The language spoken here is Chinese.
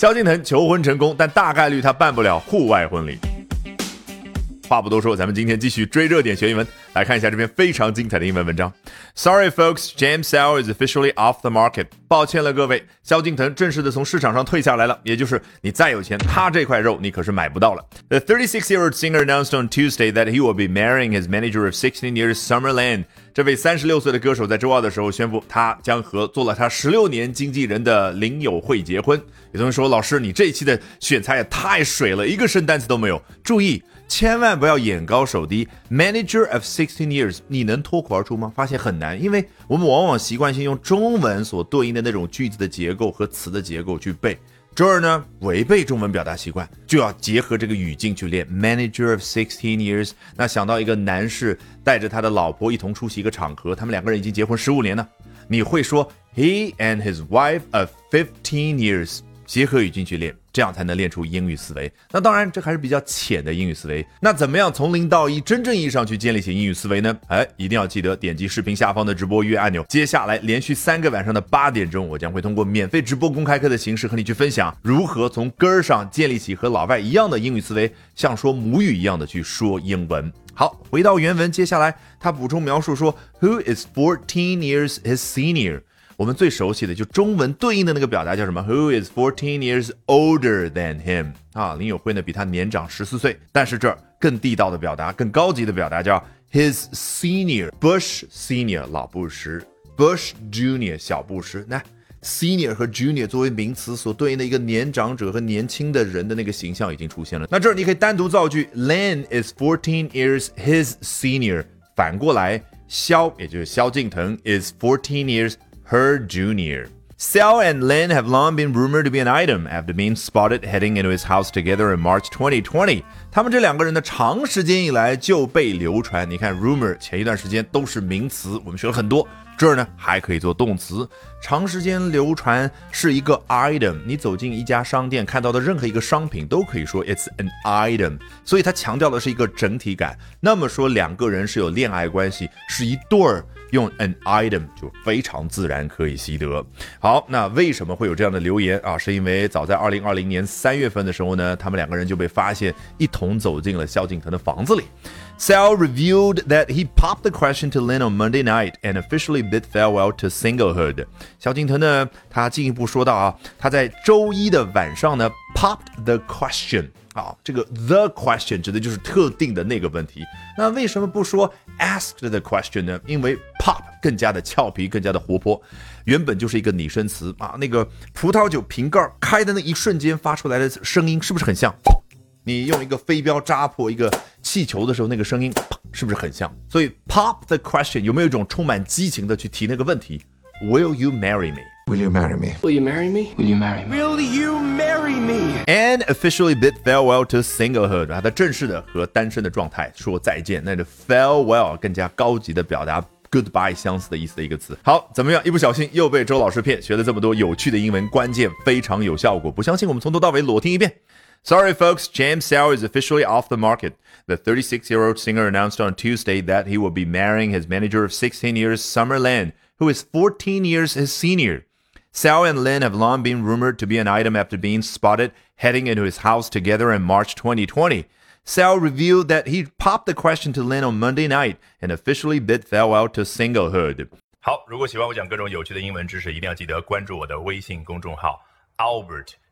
萧敬腾求婚成功，但大概率他办不了户外婚礼。话不多说，咱们今天继续追热点学英文，来看一下这篇非常精彩的英文文章。Sorry, folks, Jam Sale is officially off the market。抱歉了，各位，萧敬腾正式的从市场上退下来了，也就是你再有钱，他这块肉你可是买不到了。The 36-year-old singer announced on Tuesday that he will be marrying his manager of 16 years, Summerland。这位三十六岁的歌手在周二的时候宣布，他将和做了他十六年经纪人的林友会结婚。有同学说，老师，你这一期的选材也太水了，一个生单词都没有。注意。千万不要眼高手低。Manager of sixteen years，你能脱口而出吗？发现很难，因为我们往往习惯性用中文所对应的那种句子的结构和词的结构去背。这儿呢，违背中文表达习惯，就要结合这个语境去练。Manager of sixteen years，那想到一个男士带着他的老婆一同出席一个场合，他们两个人已经结婚十五年了，你会说 He and his wife of fifteen years。结合语境去练，这样才能练出英语思维。那当然，这还是比较浅的英语思维。那怎么样从零到一，真正意义上去建立起英语思维呢？哎，一定要记得点击视频下方的直播预约按钮。接下来连续三个晚上的八点钟，我将会通过免费直播公开课的形式和你去分享，如何从根儿上建立起和老外一样的英语思维，像说母语一样的去说英文。好，回到原文，接下来他补充描述说，Who is fourteen years his senior？我们最熟悉的就中文对应的那个表达叫什么？Who is fourteen years older than him？啊，林友会呢比他年长十四岁。但是这儿更地道的表达，更高级的表达叫 his senior，Bush senior 老布什，Bush junior 小布什。那 senior 和 junior 作为名词所对应的一个年长者和年轻的人的那个形象已经出现了。那这儿你可以单独造句，Len is fourteen years his senior。反过来，萧也就是萧敬腾 is fourteen years。Her junior. Sal and Lin have long been rumored to be an item after being spotted heading into his house together in March 2020. 他们这两个人呢，长时间以来就被流传。你看，rumor 前一段时间都是名词，我们学了很多。这儿呢还可以做动词，长时间流传是一个 item。你走进一家商店看到的任何一个商品都可以说 it's an item。所以它强调的是一个整体感。那么说两个人是有恋爱关系，是一对儿。用 an item 就非常自然可以习得。好，那为什么会有这样的留言啊？是因为早在二零二零年三月份的时候呢，他们两个人就被发现一同同走进了萧敬腾的房子里。Sal revealed that he popped the question to Lin on Monday night and officially bid farewell to singlehood。萧敬腾呢，他进一步说到啊，他在周一的晚上呢，popped the question。啊，这个 the question 指的就是特定的那个问题。那为什么不说 asked the question 呢？因为 pop 更加的俏皮，更加的活泼，原本就是一个拟声词啊。那个葡萄酒瓶盖开的那一瞬间发出来的声音，是不是很像？你用一个飞镖扎破一个气球的时候，那个声音是不是很像？所以 pop the question 有没有一种充满激情的去提那个问题？Will you marry me？Will you marry me? Will you marry me? Will you marry me? Will you marry me? And officially bid farewell to singlehood，啊，他正式的和单身的状态说再见。那这 farewell 更加高级的表达 goodbye 相似的意思的一个词。好，怎么样？一不小心又被周老师骗，学了这么多有趣的英文，关键非常有效果。不相信，我们从头到尾裸听一遍。Sorry, folks, James Sal is officially off the market. The 36 year old singer announced on Tuesday that he will be marrying his manager of 16 years, Summer Lin, who is 14 years his senior. Sal and Lin have long been rumored to be an item after being spotted heading into his house together in March 2020. Sal revealed that he popped the question to Lin on Monday night and officially bid farewell to singlehood. 好，如果喜欢我讲各种有趣的英文知识，一定要记得关注我的微信公众号 Albert